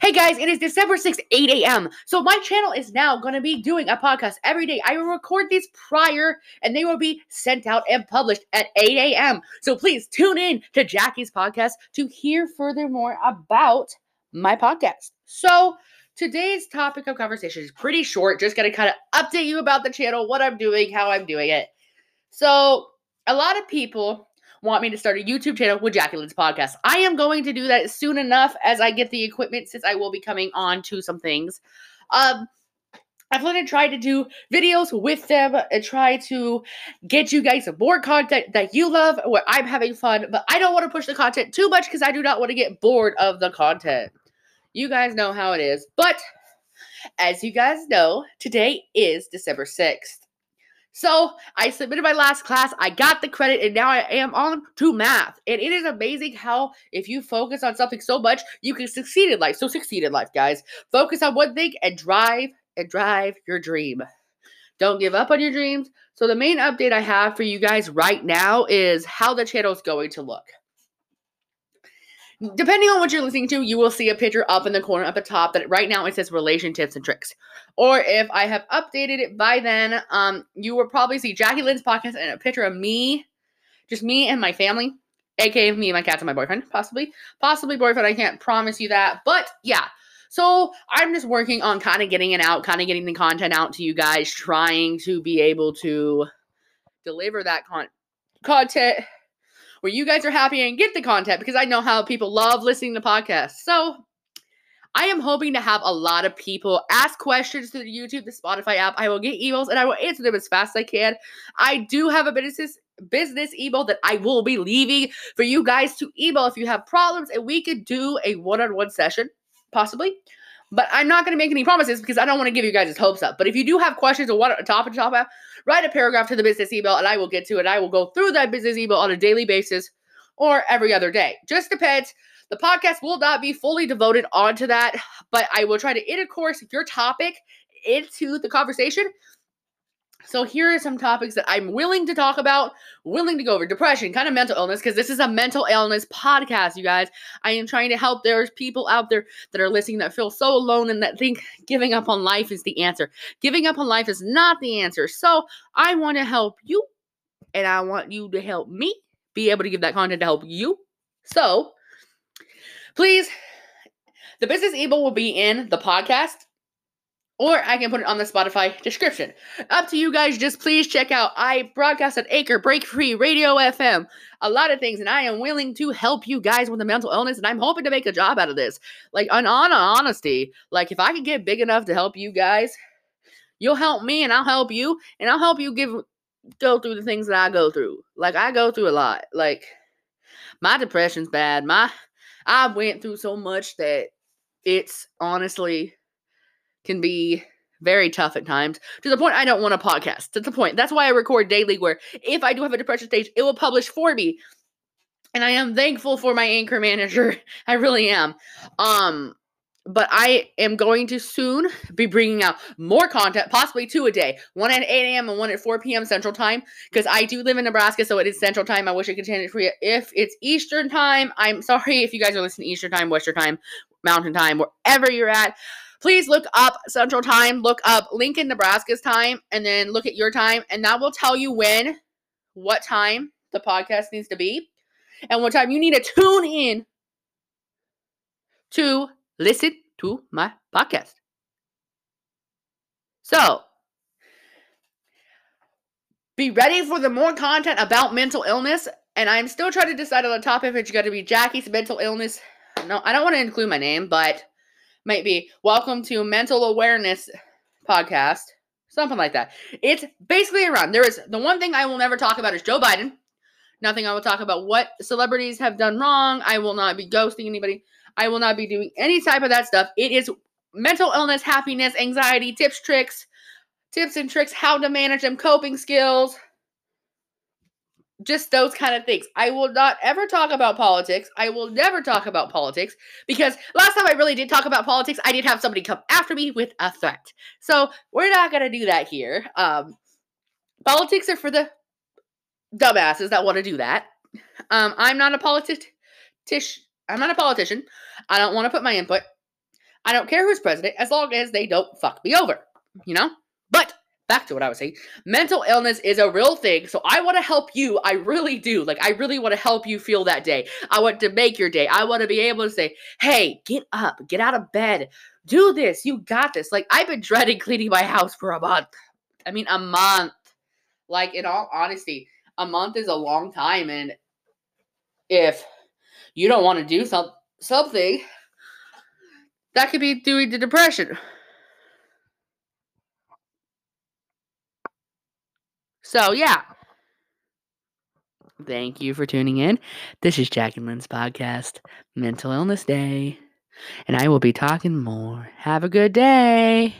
Hey guys, it is December 6th, 8 a.m. So my channel is now going to be doing a podcast every day. I will record these prior and they will be sent out and published at 8 a.m. So please tune in to Jackie's podcast to hear furthermore about my podcast. So today's topic of conversation is pretty short. Just going to kind of update you about the channel, what I'm doing, how I'm doing it. So a lot of people want me to start a YouTube channel with Jackie Lynn's podcast. I am going to do that soon enough as I get the equipment since I will be coming on to some things. Um, I've learned to try to do videos with them and try to get you guys some more content that you love where I'm having fun, but I don't want to push the content too much because I do not want to get bored of the content. You guys know how it is. But as you guys know, today is December 6th. So I submitted my last class, I got the credit, and now I am on to math. And it is amazing how if you focus on something so much, you can succeed in life. So succeed in life, guys. Focus on one thing and drive and drive your dream. Don't give up on your dreams. So the main update I have for you guys right now is how the channel is going to look. Depending on what you're listening to, you will see a picture up in the corner at the top that right now it says relation tips and tricks. Or if I have updated it by then, um, you will probably see Jackie Lynn's podcast and a picture of me, just me and my family, aka me, my cats, and my boyfriend, possibly. Possibly boyfriend, I can't promise you that. But yeah. So I'm just working on kind of getting it out, kind of getting the content out to you guys, trying to be able to deliver that con- content where you guys are happy and get the content because I know how people love listening to podcasts. So I am hoping to have a lot of people ask questions to the YouTube, the Spotify app. I will get emails and I will answer them as fast as I can. I do have a business business email that I will be leaving for you guys to email if you have problems and we could do a one-on-one session possibly. But I'm not going to make any promises because I don't want to give you guys hopes up. But if you do have questions or want what topic to talk about, write a paragraph to the business email and I will get to it. I will go through that business email on a daily basis or every other day. Just depends. The podcast will not be fully devoted onto that, but I will try to intercourse your topic into the conversation so here are some topics that I'm willing to talk about, willing to go over. Depression, kind of mental illness, because this is a mental illness podcast, you guys. I am trying to help. There's people out there that are listening that feel so alone and that think giving up on life is the answer. Giving up on life is not the answer. So I want to help you, and I want you to help me be able to give that content to help you. So please, the business email will be in the podcast or I can put it on the Spotify description. Up to you guys. Just please check out. I broadcast at Anchor, Break Free, Radio FM, a lot of things, and I am willing to help you guys with a mental illness, and I'm hoping to make a job out of this. Like, on, on honesty, like if I could get big enough to help you guys, you'll help me, and I'll help you, and I'll help you give go through the things that I go through. Like I go through a lot. Like my depression's bad. My I went through so much that it's honestly can be very tough at times to the point I don't want a podcast. To the point. That's why I record daily, where if I do have a depression stage, it will publish for me. And I am thankful for my anchor manager. I really am. Um, but I am going to soon be bringing out more content, possibly two a day, one at 8 a.m. and one at 4 p.m. Central Time, because I do live in Nebraska, so it is Central Time. I wish I could change it for you. If it's Eastern Time, I'm sorry if you guys are listening Eastern Time, Western Time, Mountain Time, wherever you're at please look up Central Time, look up Lincoln, Nebraska's time, and then look at your time, and that will tell you when, what time the podcast needs to be, and what time you need to tune in to listen to my podcast. So, be ready for the more content about mental illness. And I'm still trying to decide on the topic if it's going to be Jackie's mental illness. No, I don't want to include my name, but might be. Welcome to mental awareness podcast. Something like that. It's basically around there is the one thing i will never talk about is joe biden. Nothing i will talk about what celebrities have done wrong. I will not be ghosting anybody. I will not be doing any type of that stuff. It is mental illness happiness anxiety tips tricks tips and tricks how to manage them coping skills just those kind of things. I will not ever talk about politics. I will never talk about politics because last time I really did talk about politics, I did have somebody come after me with a threat. So we're not gonna do that here. Um, politics are for the dumbasses that want to do that. Um, I'm not a politician. I'm not a politician. I don't want to put my input. I don't care who's president as long as they don't fuck me over, you know? But back to what I was saying. Mental illness is a real thing, so I want to help you. I really do. Like, I really want to help you feel that day. I want to make your day. I want to be able to say, hey, get up, get out of bed, do this. You got this. Like, I've been dreading cleaning my house for a month. I mean, a month. Like, in all honesty, a month is a long time. And if you don't want to do some, something, that could be due to depression. So, yeah. Thank you for tuning in. This is Jackie Lynn's podcast, Mental Illness Day. And I will be talking more. Have a good day.